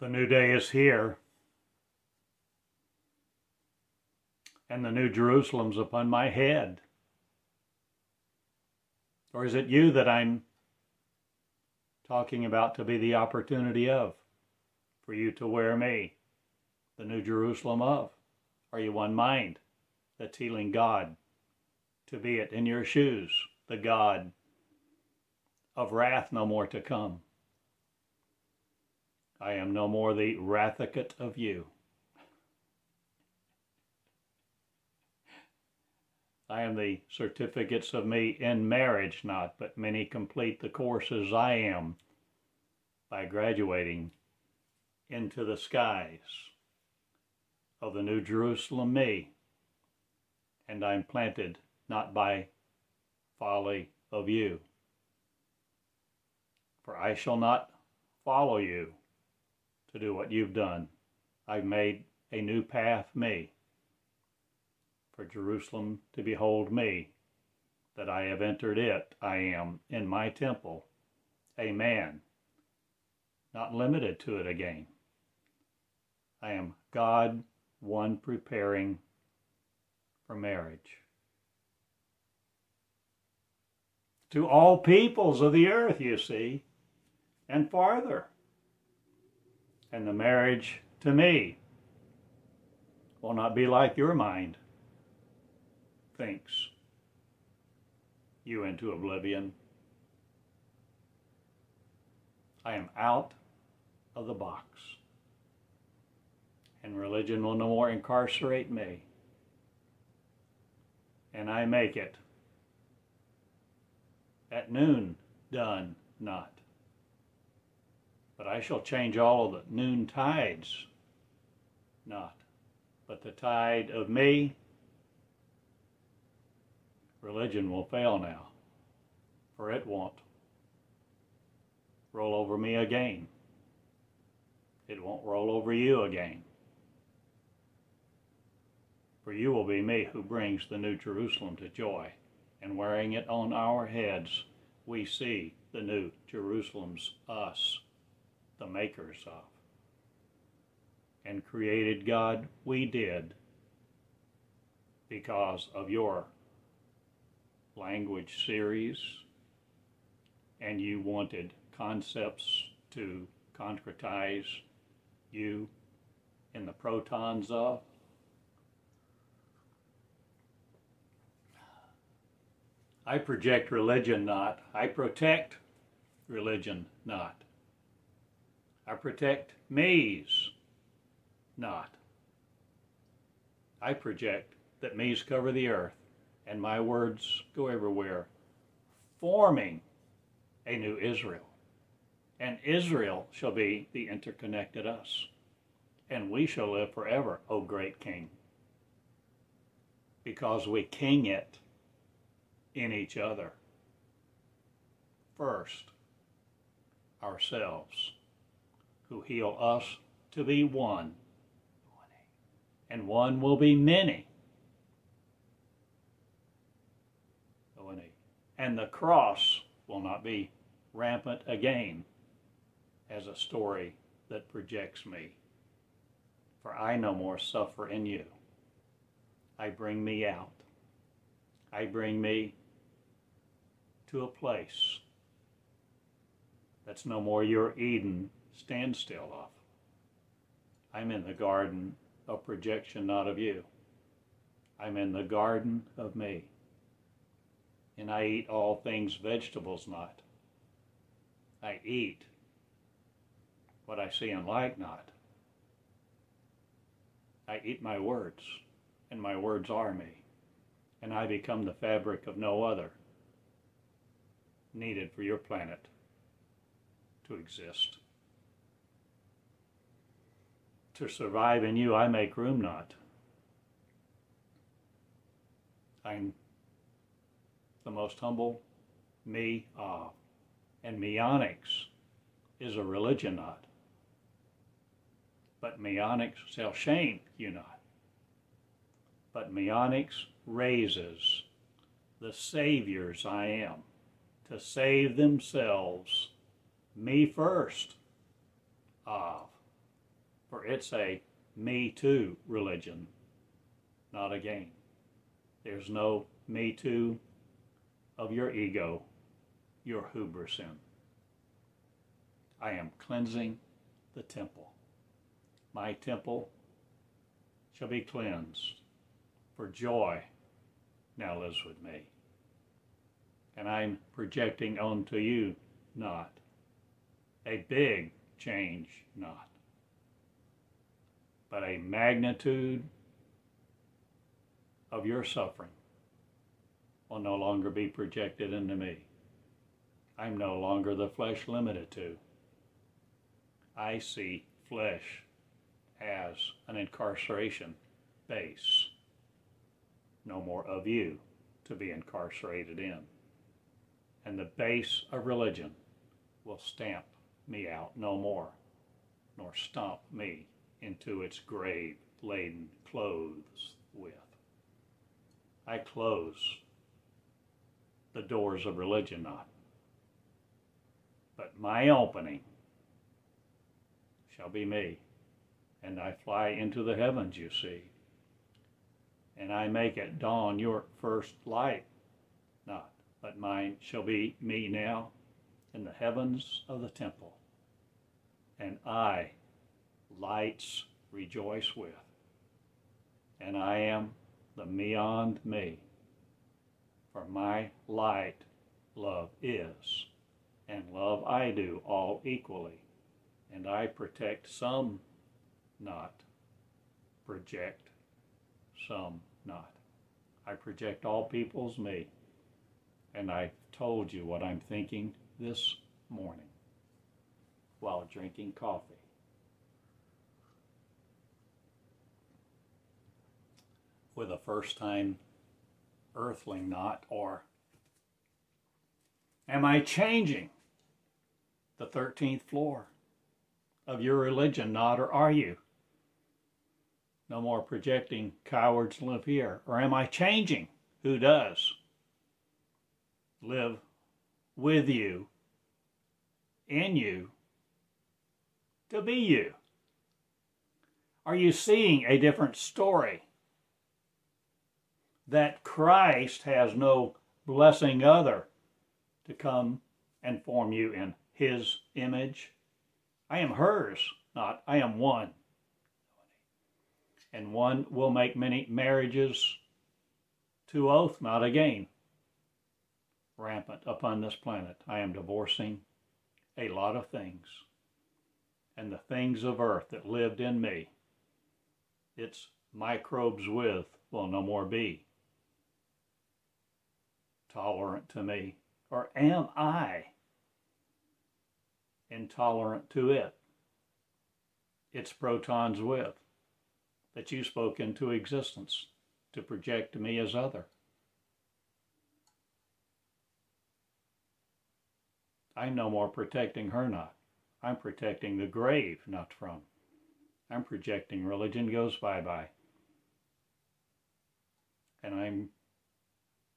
The new day is here, and the new Jerusalem's upon my head. Or is it you that I'm talking about to be the opportunity of, for you to wear me, the new Jerusalem of? Are you one mind that's healing God to be it in your shoes, the God of wrath no more to come? I am no more the wrathicate of you. I am the certificates of me in marriage, not, but many complete the courses I am by graduating into the skies of the New Jerusalem me. And I'm planted not by folly of you. For I shall not follow you to do what you've done. I've made a new path me, for Jerusalem to behold me, that I have entered it. I am in my temple, a man, not limited to it again. I am God, one preparing for marriage. To all peoples of the earth, you see, and farther and the marriage to me will not be like your mind thinks you into oblivion. I am out of the box. And religion will no more incarcerate me. And I make it at noon done not. But I shall change all of the noon tides, not, but the tide of me. Religion will fail now, for it won't roll over me again. It won't roll over you again. For you will be me who brings the New Jerusalem to joy, and wearing it on our heads, we see the New Jerusalem's us the makers of. And created God, we did because of your language series, and you wanted concepts to concretize you in the protons of. I project religion not. I protect religion not. I protect me's not. I project that me's cover the earth and my words go everywhere, forming a new Israel. And Israel shall be the interconnected us. And we shall live forever, O great King. Because we king it in each other. First, ourselves who heal us to be one. And one will be many. And the cross will not be rampant again as a story that projects me. For I no more suffer in you. I bring me out. I bring me to a place that's no more your Eden standstill of. I'm in the garden of projection, not of you. I'm in the garden of me. And I eat all things vegetables not. I eat what I see and like not. I eat my words, and my words are me, and I become the fabric of no other needed for your planet to exist to survive in you, I make room not. I'm the most humble me of. And meonics is a religion not. But meonics shall shame you not. But meonics raises the saviors I am to save themselves, me first, of For it's a me too religion, not a game. There's no me too of your ego, your hubris in. I am cleansing the temple. My temple shall be cleansed, for joy now lives with me. And I'm projecting onto you not a big change, not, but a magnitude of your suffering will no longer be projected into me. I'm no longer the flesh limited to. I see flesh as an incarceration base. No more of you to be incarcerated in. And the base of religion will stamp me out no more, nor stomp me into its grave laden clothes with. I close the doors of religion not, but my opening shall be me, and I fly into the heavens, you see, and I make at dawn your first light, not, but mine shall be me now in the heavens of the temple, and I lights rejoice with, and I am the beyond me, for my light love is, and love I do all equally and I protect some not, project some not. I project all people's me, and I've told you what I'm thinking this morning while drinking coffee. With a first time earthling not, or am I changing the 13th floor? of your religion, not, or are you? No more projecting cowards live here. Or am I changing? Who does? Live with you, in you, to be you. Are you seeing a different story? That Christ has no blessing other to come and form you in his image I am hers, not I am one. And one will make many marriages to oath, not again. Rampant upon this planet. I am divorcing a lot of things. And the things of earth that lived in me, its microbes with, will no more be tolerant to me. Or am I intolerant to it, its protons with, that you spoke into existence to project me as other. I'm no more protecting her not. I'm protecting the grave not from. I'm projecting religion goes bye-bye. And I'm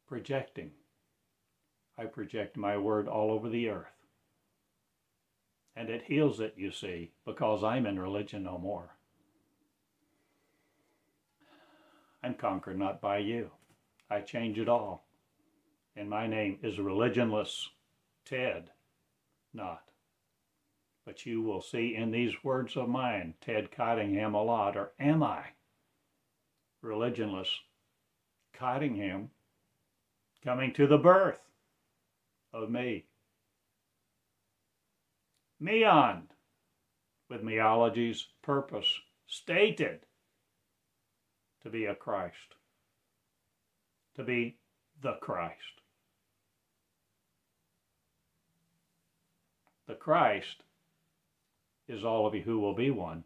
projecting. I project my word all over the earth. And it heals it, you see, because I'm in religion no more. I'm conquered not by you. I change it all. And my name is religionless Ted, not. But you will see in these words of mine, Ted Cottingham a lot, or am I? Religionless Cottingham coming to the birth of me meon, with meology's purpose stated to be a Christ, to be the Christ. The Christ is all of you who will be one,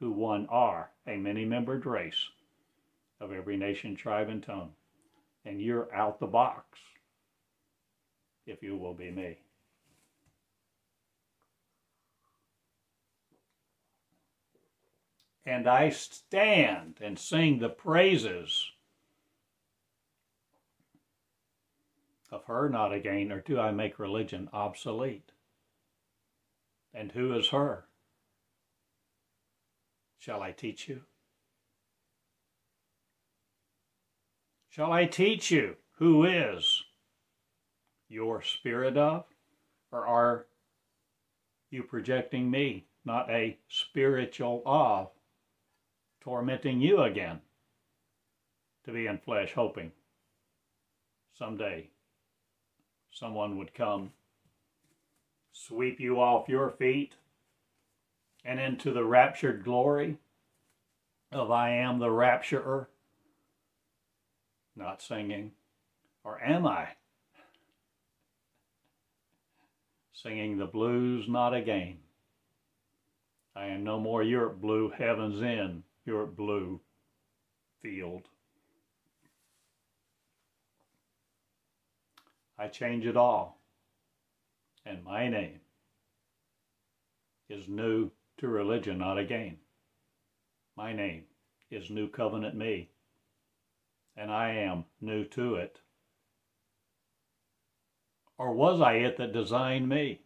who one are a many-membered race of every nation, tribe, and tongue. And you're out the box if you will be me. and I stand and sing the praises of her not again, or do I make religion obsolete? And who is her? Shall I teach you? Shall I teach you who is your spirit of? Or are you projecting me, not a spiritual of, tormenting you again to be in flesh, hoping someday someone would come, sweep you off your feet, and into the raptured glory of I am the rapturer? Not singing. Or am I? Singing the blues not again. I am no more Europe blue heavens in, Europe blue field. I change it all. And my name is new to religion, not again. My name is New Covenant Me, and I am new to it. Or was I it that designed me?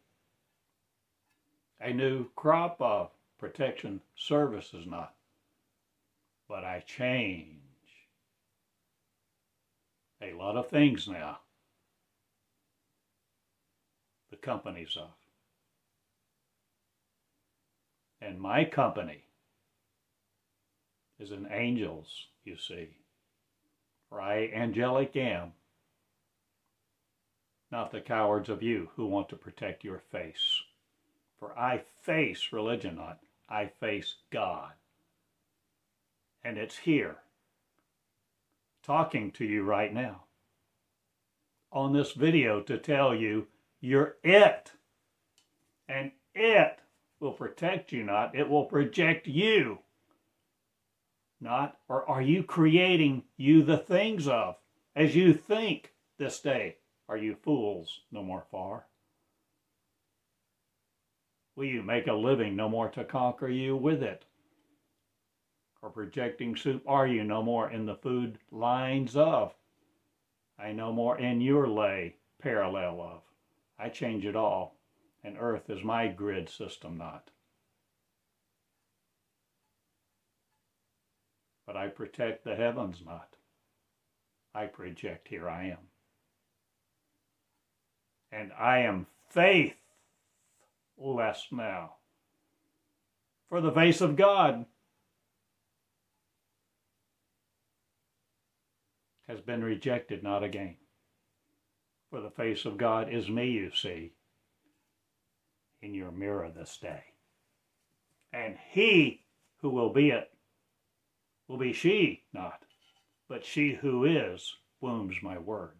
A new crop of protection services not, but I change a lot of things now the companies of. And my company is an angels, you see. For I, angelic, am not the cowards of you who want to protect your face. For I face religion not, I face God. And it's here, talking to you right now, on this video to tell you you're it. And it will protect you not, it will project you. Not, or are you creating you the things of, as you think this day? Are you fools no more far? Will you make a living no more to conquer you with it? Or projecting soup are you no more in the food lines of? I no more in your lay parallel of. I change it all, and Earth is my grid system not. But I protect the heavens not. I project here I am. And I am faith less now. For the face of God has been rejected, not again. For the face of God is me, you see, in your mirror this day. And he who will be it will be she, not, but she who is wombs my word.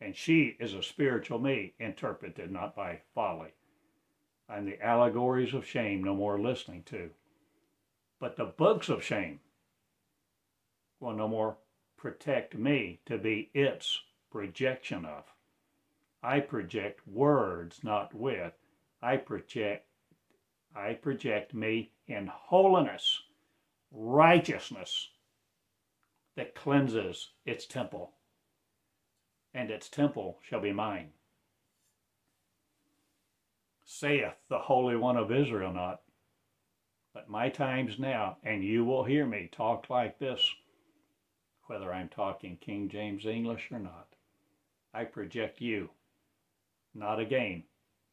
And she is a spiritual me, interpreted not by folly. And the allegories of shame no more listening to. But the books of shame will no more protect me to be its projection of. I project words, not with. I project I project me in holiness, righteousness that cleanses its temple, and its temple shall be mine. Saith the Holy One of Israel not, but my time's now, and you will hear me talk like this, whether I'm talking King James English or not. I project you not again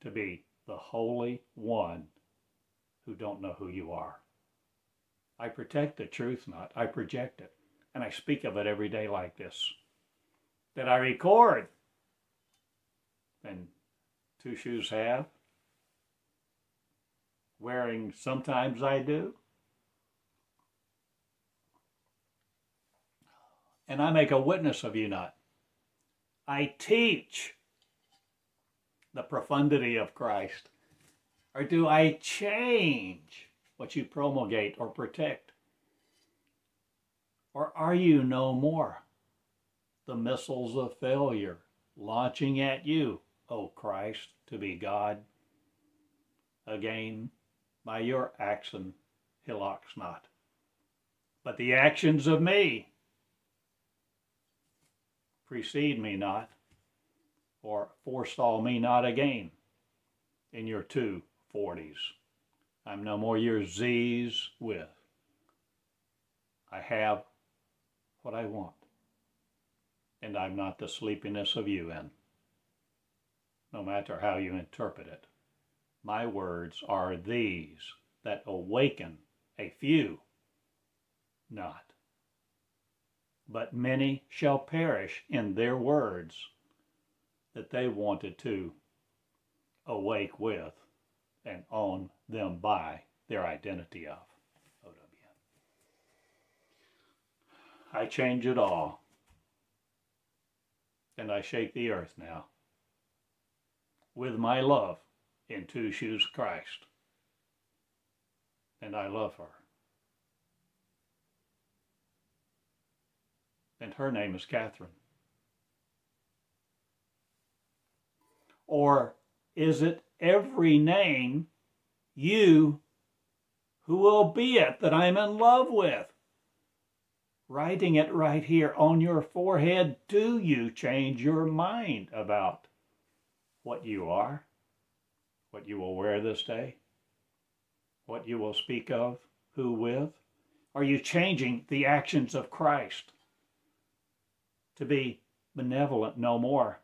to be the Holy One who don't know who you are. I protect the truth not, I project it. And I speak of it every day like this. That I record. And two shoes have. Wearing sometimes I do. And I make a witness of you not. I teach the profundity of Christ? Or do I change what you promulgate or protect? Or are you no more the missiles of failure launching at you, O Christ, to be God? Again, by your action, hillocks not, but the actions of me precede me not or forestall me not again in your two forties. I'm no more your Z's with. I have what I want. And I'm not the sleepiness of you in, no matter how you interpret it. My words are these that awaken a few, not. But many shall perish in their words that they wanted to awake with and own them by their identity of. I change it all. And I shake the earth now with my love in Two Shoes Christ. And I love her. And her name is Catherine. Or is it every name you who will be it that I'm in love with? Writing it right here on your forehead, do you change your mind about what you are, what you will wear this day, what you will speak of, who with? Are you changing the actions of Christ to be benevolent no more?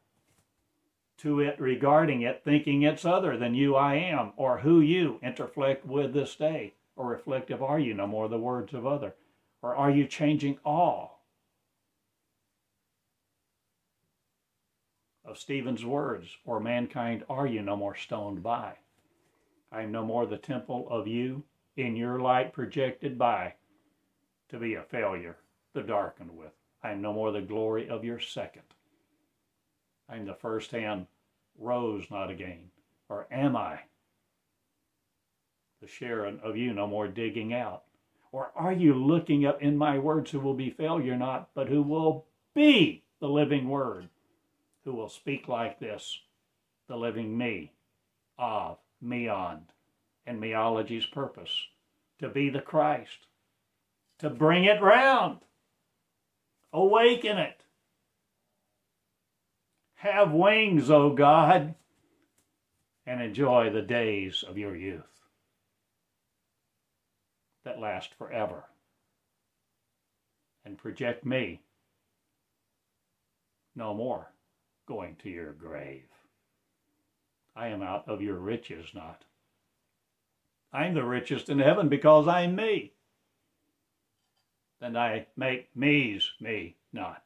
to it regarding it, thinking it's other than you I am, or who you interflect with this day, or reflective are you no more the words of other? Or are you changing all of Stephen's words, or mankind are you no more stoned by? I am no more the temple of you, in your light projected by, to be a failure, the darkened with. I am no more the glory of your second. I'm the first hand rose not again? Or am I the Sharon of you no more digging out? Or are you looking up in my words who will be failure not, but who will be the living word, who will speak like this, the living me, of, meond, and meology's purpose, to be the Christ, to bring it round, awaken it, have wings, O God, and enjoy the days of your youth that last forever. And project me no more going to your grave. I am out of your riches not. I'm the richest in heaven because I'm me. And I make me's me not.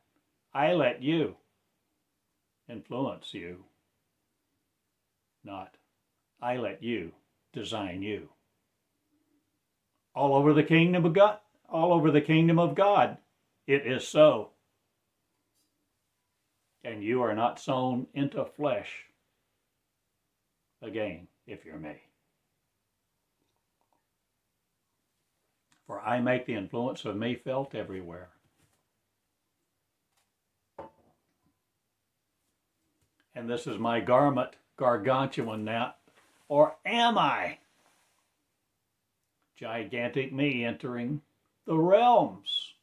I let you influence you, not I let you design you. All over the kingdom of God, all over the kingdom of God, it is so. And you are not sown into flesh again, if you're me. For I make the influence of me felt everywhere. and this is my garment, gargantuan now, or am I? Gigantic me entering the realms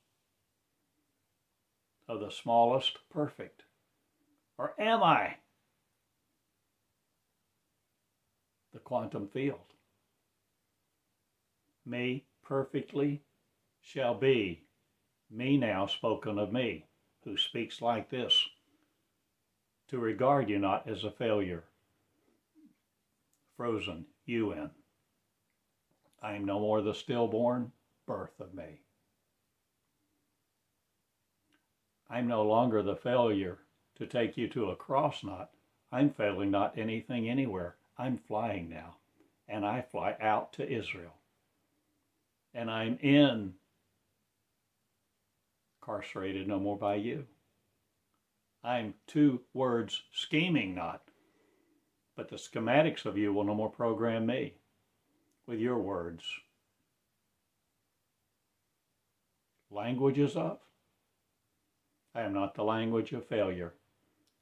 of the smallest perfect, or am I the quantum field? Me perfectly shall be, me now spoken of me, who speaks like this to regard you not as a failure. Frozen, UN. I am no more the stillborn birth of me. I'm no longer the failure to take you to a cross knot. I'm failing not anything anywhere. I'm flying now, and I fly out to Israel. And I'm in, incarcerated no more by you. I'm two words scheming not. But the schematics of you will no more program me with your words. Languages of? I am not the language of failure.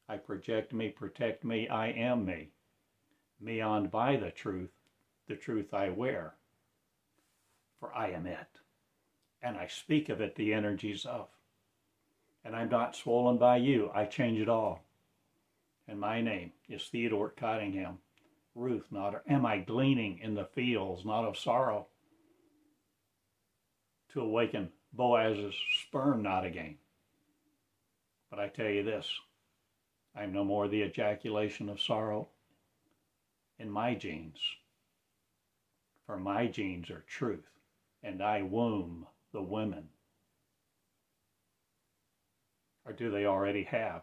I project me, protect me, I am me. Me on by the truth, the truth I wear. For I am it. And I speak of it the energies of and I'm not swollen by you. I change it all. And my name is Theodore Cottingham. Ruth, not am I gleaning in the fields, not of sorrow, to awaken Boaz's sperm not again. But I tell you this I am no more the ejaculation of sorrow in my genes. For my genes are truth, and I womb the women. Or do they already have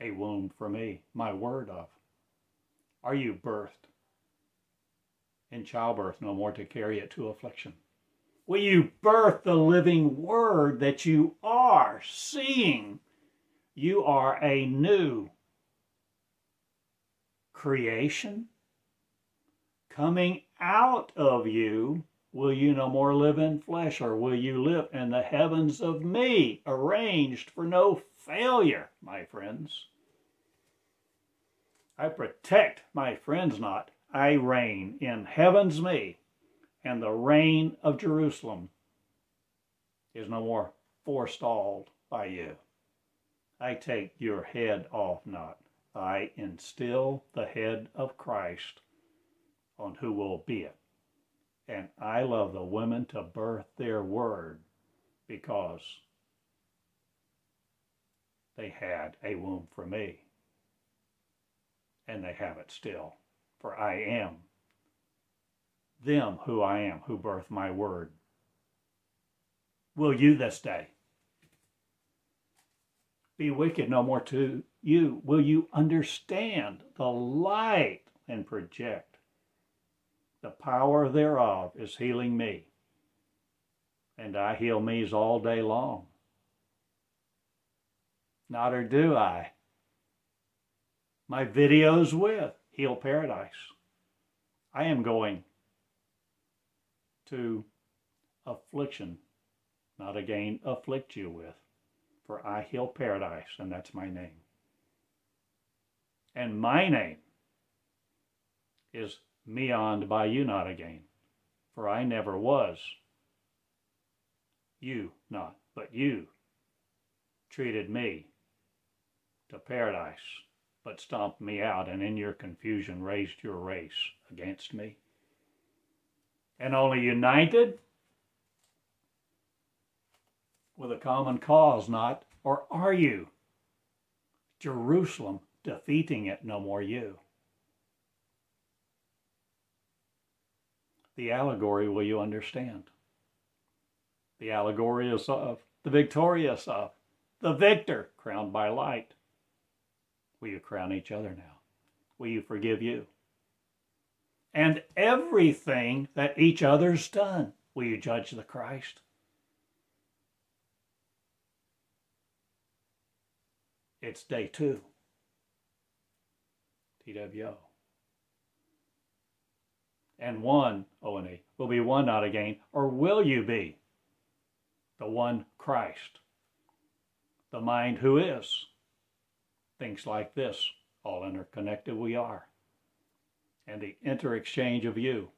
a womb for me, my word of? Are you birthed in childbirth no more to carry it to affliction? Will you birth the living word that you are seeing? You are a new creation coming out of you. Will you no more live in flesh, or will you live in the heavens of me, arranged for no failure, my friends? I protect my friends not. I reign in heaven's me and the reign of Jerusalem is no more forestalled by you. I take your head off not. I instill the head of Christ on who will be it. And I love the women to birth their word because they had a womb for me. And they have it still. For I am them who I am, who birthed my word. Will you this day be wicked no more to you? Will you understand the light and project? The power thereof is healing me, and I heal me's all day long. Not or do I? My videos with Heal Paradise. I am going to affliction, not again afflict you with. For I heal paradise, and that's my name. And my name is meoned by you not again, for I never was. You not, but you treated me to paradise, but stomped me out, and in your confusion raised your race against me and only united with a common cause, not, or are you? Jerusalem defeating it, no more you. The allegory will you understand? The allegory is of the victorious of the victor crowned by light. Will you crown each other now? Will you forgive you? and everything that each other's done. Will you judge the Christ? It's day two. TWO. And one, O&E, will be one not again, or will you be the one Christ, the mind who is? Things like this, all interconnected we are and the interexchange of you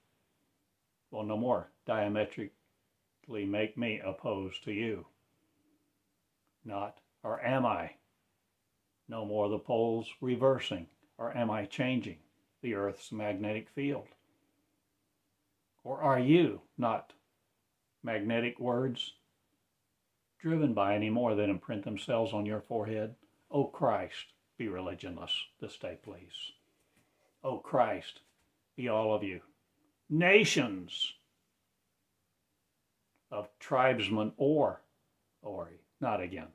will no more diametrically make me opposed to you. Not, or am I? No more the poles reversing, or am I changing the Earth's magnetic field? Or are you not magnetic words driven by any more than imprint themselves on your forehead? O Christ, be religionless this day, please. O Christ, be all of you. Nations of tribesmen or Ori, not again.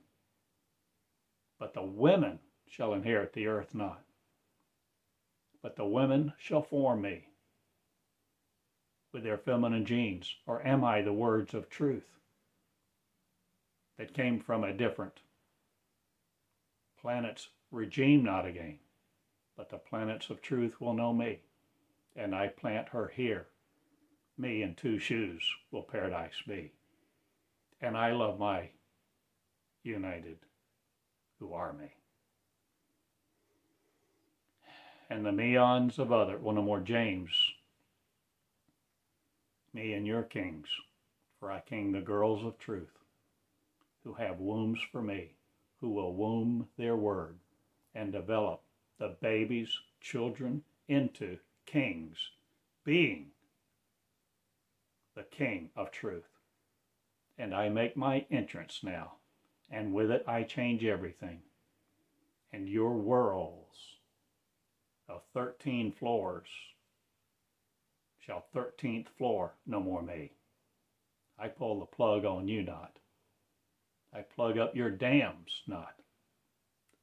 But the women shall inherit the earth not. But the women shall form me with their feminine genes. Or am I the words of truth that came from a different planet's regime not again? but the planets of truth will know me, and I plant her here. Me in two shoes will paradise be. And I love my united who are me. And the meons of other, one no more James, me and your kings, for I king the girls of truth, who have wombs for me, who will womb their word and develop the babies, children into kings, being the king of truth. and I make my entrance now, and with it I change everything. And your worlds of 13 floors shall 13th floor no more me. I pull the plug on you not. I plug up your dams not.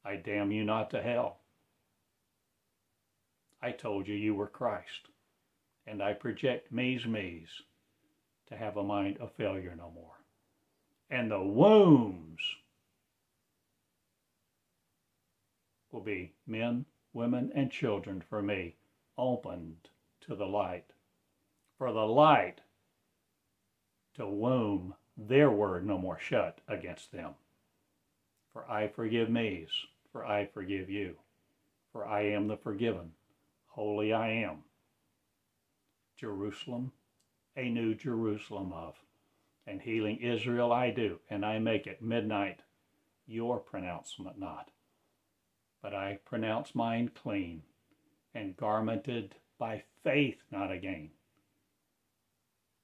I damn you not to hell. I told you you were Christ, and I project me's me's to have a mind of failure no more. And the wombs will be men, women, and children for me, opened to the light. For the light to womb their word no more shut against them. For I forgive me's, for I forgive you, for I am the forgiven, holy I am. Jerusalem, a new Jerusalem of, and healing Israel I do, and I make it midnight your pronouncement not. But I pronounce mine clean, and garmented by faith not again.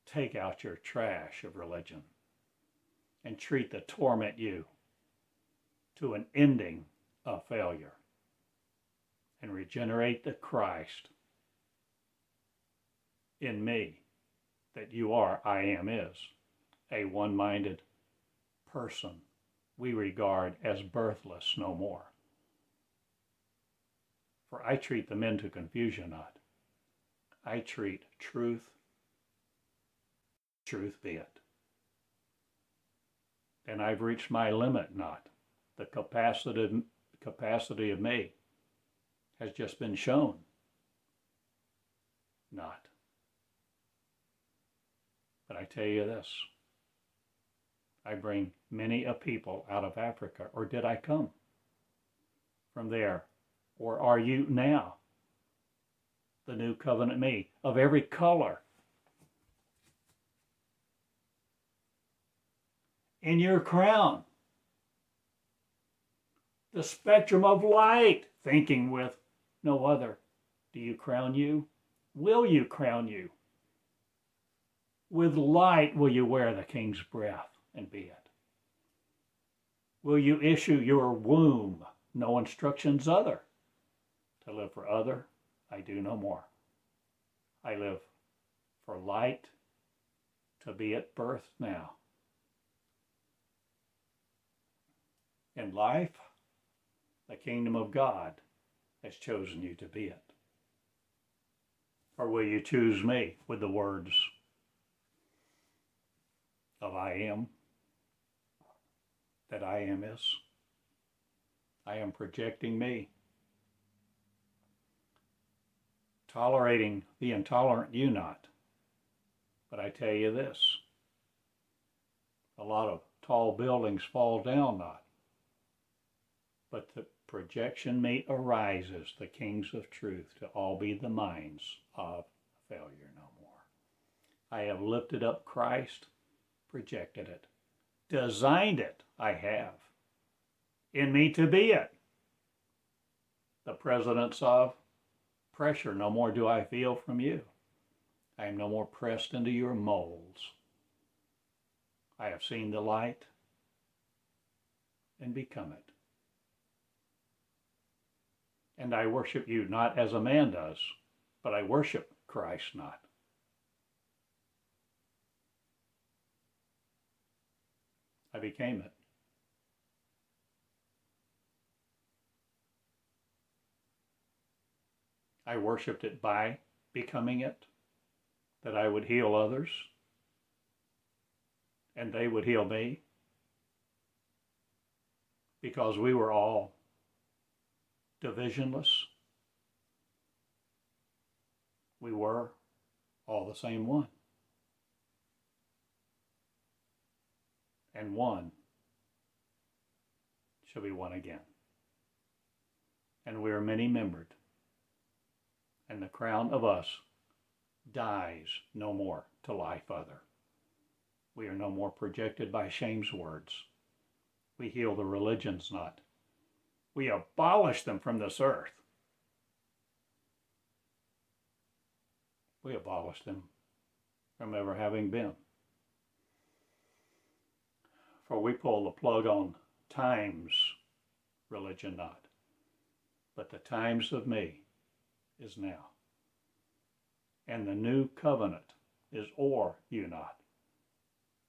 Take out your trash of religion and treat the torment you to an ending of failure and regenerate the Christ in me that you are, I am, is a one minded person we regard as birthless no more. For I treat the men to confusion not. I treat truth, truth be it. And I've reached my limit not. The capacity, capacity of me has just been shown not. But I tell you this I bring many a people out of Africa, or did I come from there? Or are you now the new covenant me of every color? In your crown, the spectrum of light, thinking with no other. Do you crown you? Will you crown you? With light will you wear the king's breath and be it. Will you issue your womb, no instructions other? To live for other, I do no more. I live for light to be at birth now. In life, the kingdom of God has chosen you to be it. Or will you choose me with the words of I am, that I am is. I am projecting me. Tolerating the intolerant you not. But I tell you this a lot of tall buildings fall down not. But the projection me arises, the kings of truth, to all be the minds of failure no more. I have lifted up Christ projected it, designed it, I have, in me to be it. The presidents of pressure, no more do I feel from you. I am no more pressed into your molds. I have seen the light and become it. And I worship you not as a man does, but I worship Christ not. I became it. I worshiped it by becoming it, that I would heal others and they would heal me because we were all divisionless. We were all the same one. and one shall be one again. And we are many membered, and the crown of us dies no more to life other. We are no more projected by shame's words. We heal the religions not. We abolish them from this earth. We abolish them from ever having been. For we pull the plug on times, religion not. But the times of me is now. And the new covenant is or you not.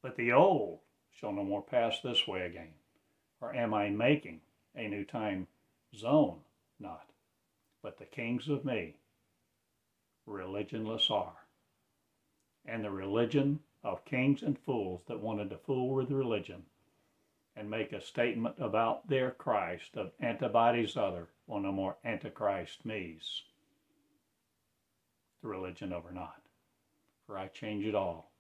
But the old shall no more pass this way again. Or am I making a new time zone? Not. But the kings of me religionless are. And the religion of kings and fools that wanted to fool with religion and make a statement about their Christ of antibodies other will no more antichrist me's the religion over not. For I change it all,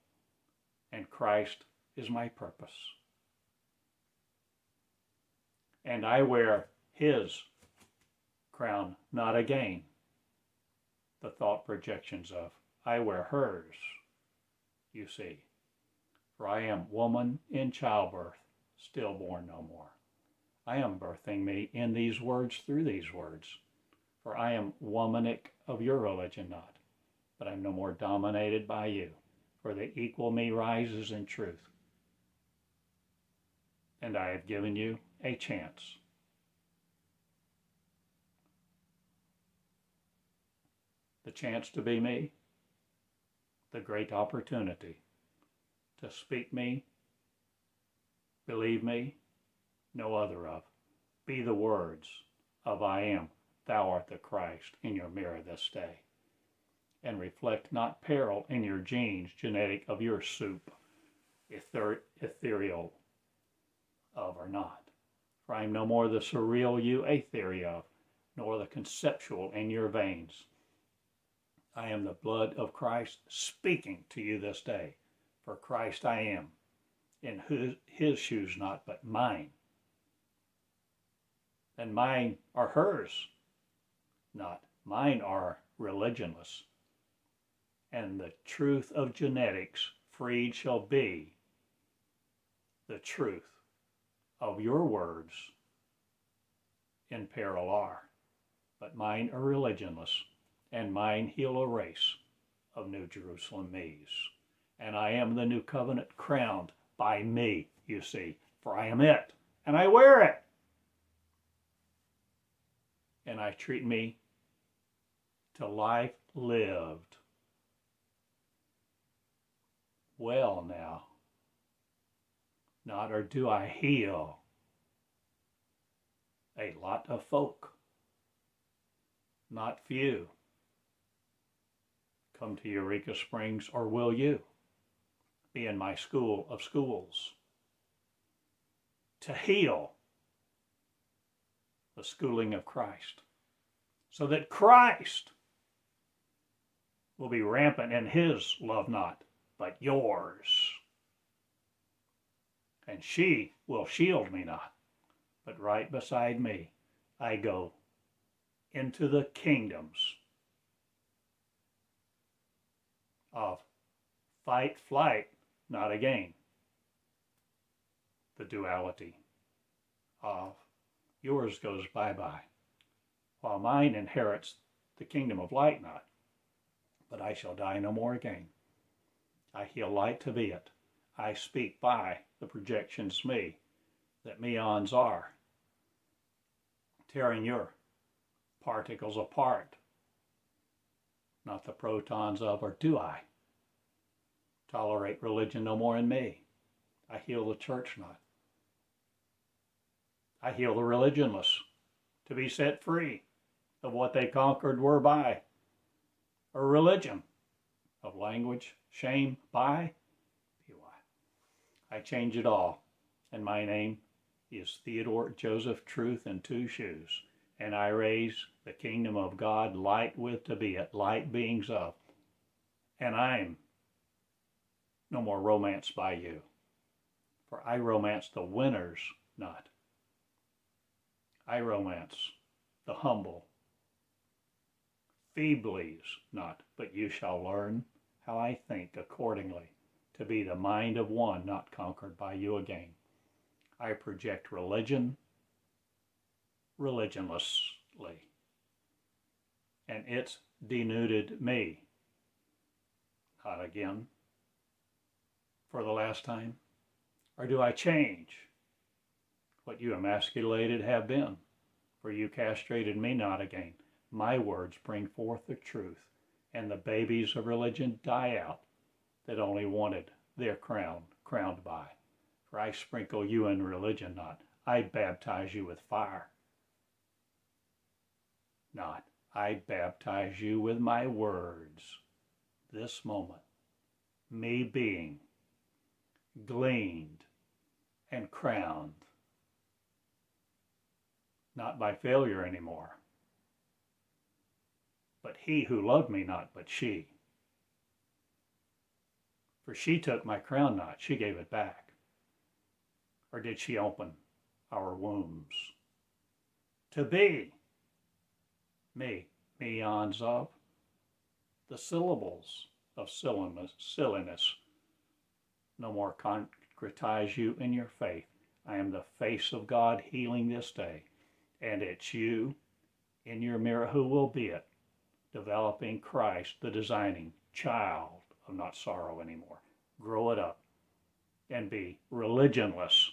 and Christ is my purpose. And I wear his crown, not again the thought projections of I wear hers, you see. For I am woman in childbirth, stillborn no more. I am birthing me in these words through these words. For I am womanic of your religion not, but I'm no more dominated by you. For the equal me rises in truth. And I have given you a chance. The chance to be me, the great opportunity to speak me, believe me, no other of. Be the words of I am, thou art the Christ, in your mirror this day. And reflect not peril in your genes, genetic of your soup, ether- ethereal of or not. For I am no more the surreal you a theory of, nor the conceptual in your veins. I am the blood of Christ speaking to you this day. For Christ I am, in his, his shoes not, but mine and mine are hers, not mine are religionless. And the truth of genetics freed shall be the truth of your words in peril are. But mine are religionless, and mine heal a race of New Jerusalem me's. And I am the new covenant crowned by me, you see, for I am it, and I wear it and I treat me to life lived. Well, now, not or do I heal a lot of folk, not few. Come to Eureka Springs, or will you be in my school of schools to heal? the schooling of Christ. So that Christ will be rampant in his love not, but yours. And she will shield me not, but right beside me I go into the kingdoms of fight, flight, not again. The duality of yours goes bye-bye, while mine inherits the kingdom of light not. But I shall die no more again. I heal light to be it. I speak by the projections me, that meons are, tearing your particles apart, not the protons of, or do I? Tolerate religion no more in me. I heal the church not. I heal the religionless to be set free of what they conquered were by, or religion, of language, shame, by, I change it all, and my name is Theodore Joseph Truth in two shoes, and I raise the kingdom of God light with to be it, light beings of, and I'm no more romanced by you, for I romance the winners not I romance the humble. Feeblies not, but you shall learn how I think accordingly, to be the mind of one not conquered by you again. I project religion religionlessly, and it's denuded me. Not again. For the last time, Or do I change what you emasculated have been? For you castrated me not again. My words bring forth the truth, and the babies of religion die out that only wanted their crown crowned by. For I sprinkle you in religion not. I baptize you with fire. Not. I baptize you with my words. This moment, me being gleaned and crowned, not by failure anymore, but he who loved me not, but she. For she took my crown not, she gave it back. Or did she open our wombs? To be me, meons of, the syllables of silliness, silliness. No more concretize you in your faith. I am the face of God healing this day, and it's you in your mirror who will be it, developing Christ, the designing child of not sorrow anymore. Grow it up and be religionless,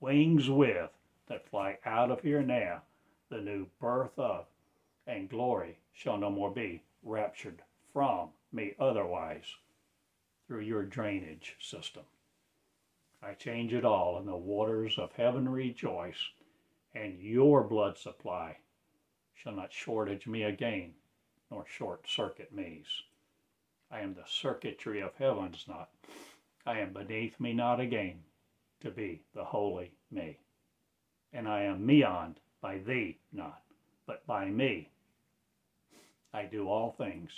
wings with that fly out of here now, the new birth of and glory shall no more be raptured from me otherwise through your drainage system. I change it all, and the waters of heaven rejoice, and your blood supply shall not shortage me again, nor short circuit me's. I am the circuitry of heavens not. I am beneath me not again, to be the holy me. And I am meoned by thee not, but by me I do all things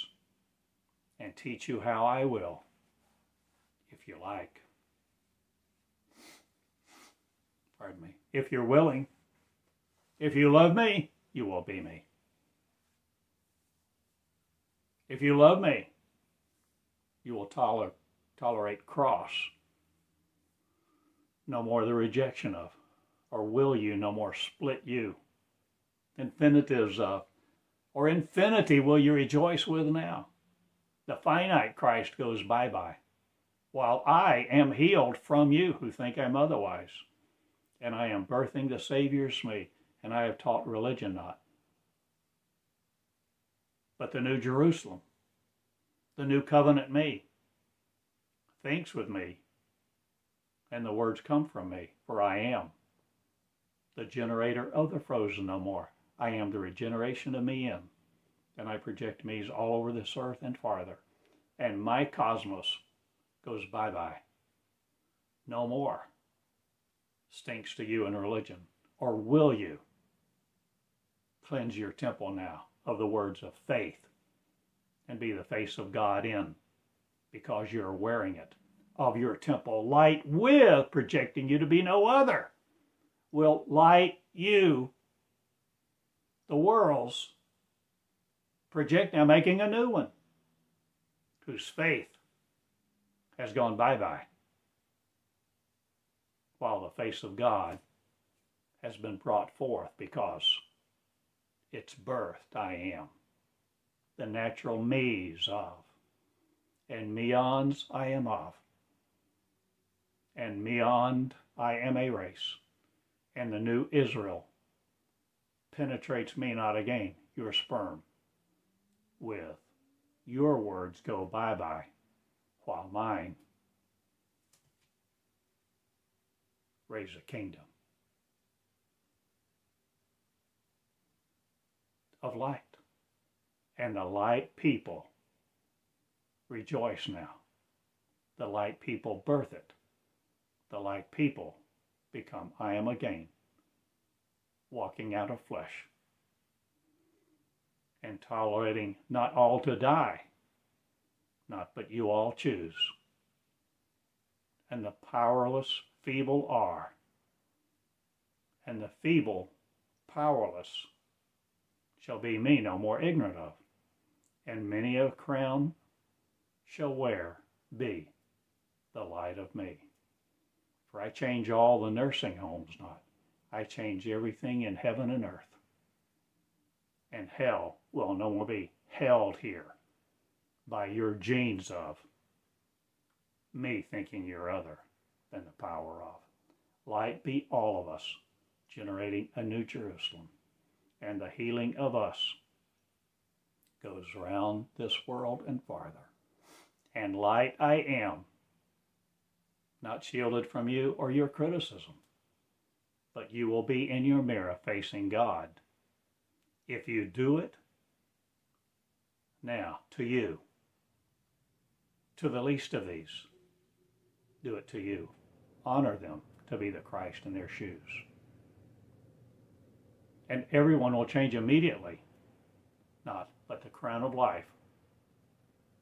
and teach you how I will, if you like. Pardon me. If you're willing, if you love me, you will be me. If you love me, you will toler- tolerate cross, no more the rejection of, or will you no more split you. Infinitives of or infinity will you rejoice with now? The finite Christ goes bye bye, while I am healed from you who think I'm otherwise. And I am birthing the Savior's me, and I have taught religion not. But the New Jerusalem, the New Covenant me, thinks with me, and the words come from me, for I am the generator of the frozen no more. I am the regeneration of me in, and I project me's all over this earth and farther. And my cosmos goes bye bye. No more. Stinks to you in religion. Or will you cleanse your temple now of the words of faith and be the face of God in because you're wearing it. Of your temple light with projecting you to be no other will light you. The world's project now making a new one whose faith has gone bye bye while the face of God has been brought forth because it's birthed I am, the natural me's of, and meons I am of, and meond I am a race, and the new Israel penetrates me not again, your sperm, with your words go bye bye, while mine raise a kingdom of light. And the light people rejoice now. The light people birth it. The light people become I am again walking out of flesh, and tolerating not all to die, not but you all choose. And the powerless feeble are, and the feeble powerless shall be me no more ignorant of, and many a crown shall wear be the light of me. For I change all the nursing homes not, I change everything in heaven and earth. And hell will no more be held here by your genes of me thinking you're other. than the power of. Light be all of us, generating a new Jerusalem, and the healing of us goes round this world and farther. And light I am, not shielded from you or your criticism, but you will be in your mirror facing God. If you do it, now to you, to the least of these, do it to you. Honor them to be the Christ in their shoes. And everyone will change immediately. Not, but the crown of life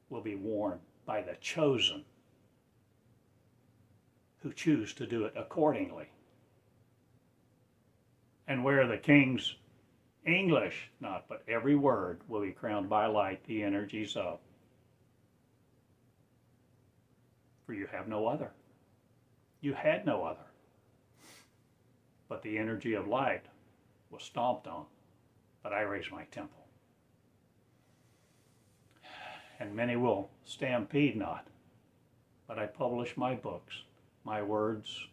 will be worn by the chosen who choose to do it accordingly. And where the king's English, not but every word, will be crowned by light, the energies of. For you have no other. You had no other. But the energy of light was stomped on. But I raised my temple. And many will stampede not. But I publish my books. My words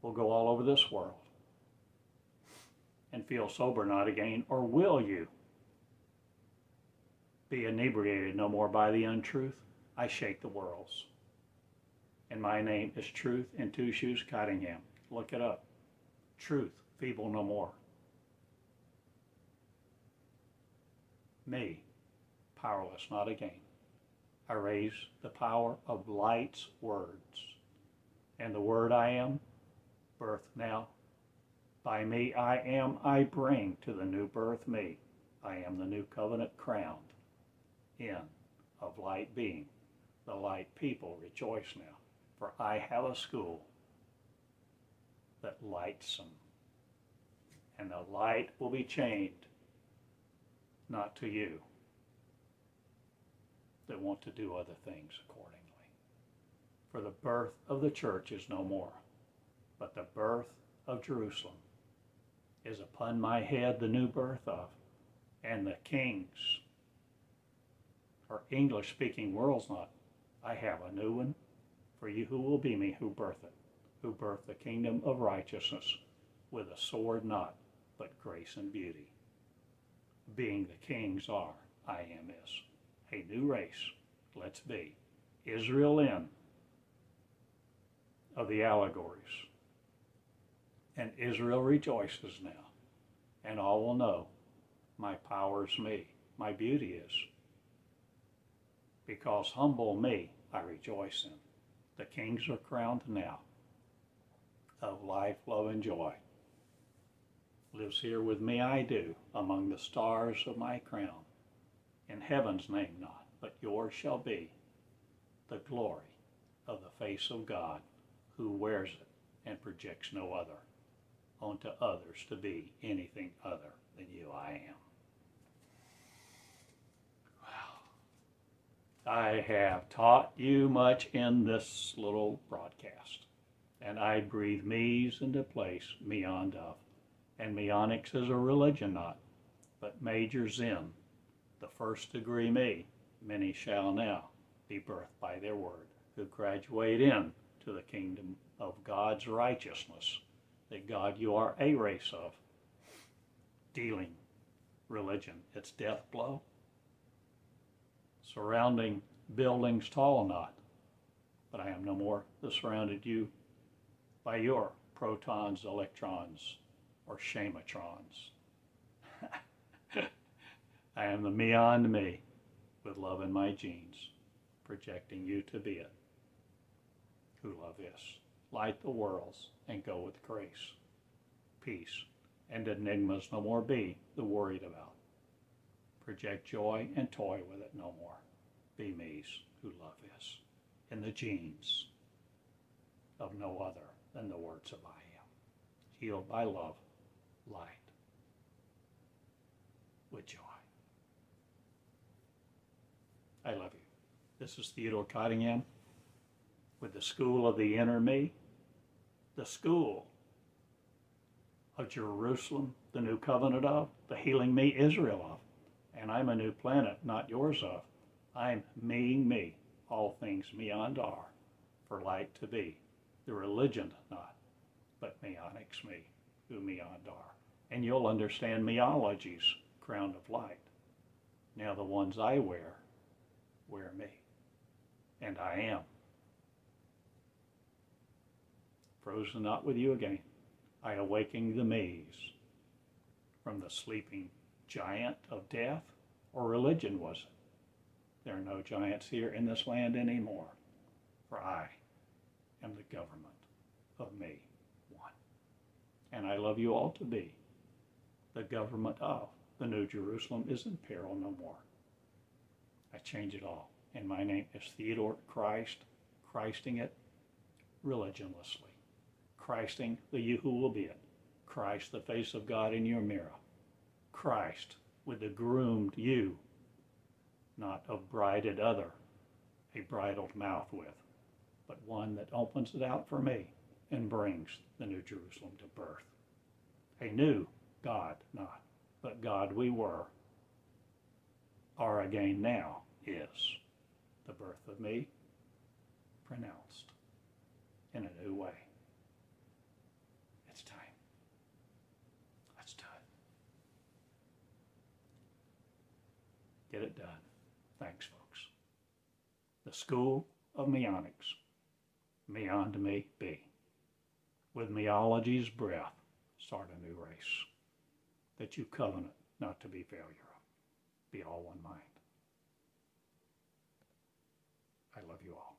will go all over this world. And feel sober not again, or will you be inebriated no more by the untruth? I shake the worlds. And my name is Truth in Two Shoes Cottingham. Look it up. Truth, feeble no more. Me, powerless not again. I raise the power of light's words. And the word I am, birth now. By me I am, I bring to the new birth me. I am the new covenant crowned in of light being. The light people rejoice now, for I have a school that lights them. And the light will be chained, not to you, that want to do other things accordingly. For the birth of the church is no more, but the birth of Jerusalem is upon my head the new birth of, and the kings, or English speaking world's not. I have a new one for you who will be me who birth it, who birth the kingdom of righteousness with a sword not, but grace and beauty. Being the kings are, I am is. A new race, let's be. Israel in of the allegories. And Israel rejoices now, and all will know my power is me, my beauty is. Because humble me I rejoice in. The kings are crowned now of life, love, and joy. Lives here with me I do, among the stars of my crown. In heaven's name not, but yours shall be the glory of the face of God, who wears it and projects no other onto others to be anything other than you I am. Wow. I have taught you much in this little broadcast, and I breathe me's into place, meon of. And meonics is a religion not, but majors in the first degree me, many shall now be birthed by their word, who graduate in to the kingdom of God's righteousness that God, you are a race of dealing religion. Its death blow. Surrounding buildings tall not, but I am no more the surrounded you by your protons, electrons, or shamatrons. I am the beyond me with love in my genes, projecting you to be it who love is. Light the worlds and go with grace, peace, and enigmas no more be the worried about. Project joy and toy with it no more. Be me's who love is, in the genes of no other than the words of I am, healed by love, light, with joy. I love you. This is Theodore Cottingham with the School of the Inner Me the school of Jerusalem, the new covenant of, the healing me Israel of. And I'm a new planet, not yours of. I'm meing me, all things beyond are. for light to be. The religion not, but meonics me, who meond are. And you'll understand meology's crown of light. Now the ones I wear, wear me. And I am. Frozen not with you again, I awaking the maze from the sleeping giant of death, or religion was it? There are no giants here in this land anymore, for I am the government of me, one. And I love you all to be the government of. The New Jerusalem is in peril no more. I change it all. And my name is Theodore Christ, Christing it religionlessly. Christing the you who will be it. Christ the face of God in your mirror. Christ with the groomed you, not a brided other, a bridled mouth with, but one that opens it out for me and brings the New Jerusalem to birth. A new God, not, but God we were, are again now is the birth of me pronounced in a new way. It's time. Let's do it. Get it done. Thanks, folks. The School of Meonics. Meon to me be. With meology's breath, start a new race. That you covenant not to be failure. Be all one mind. I love you all.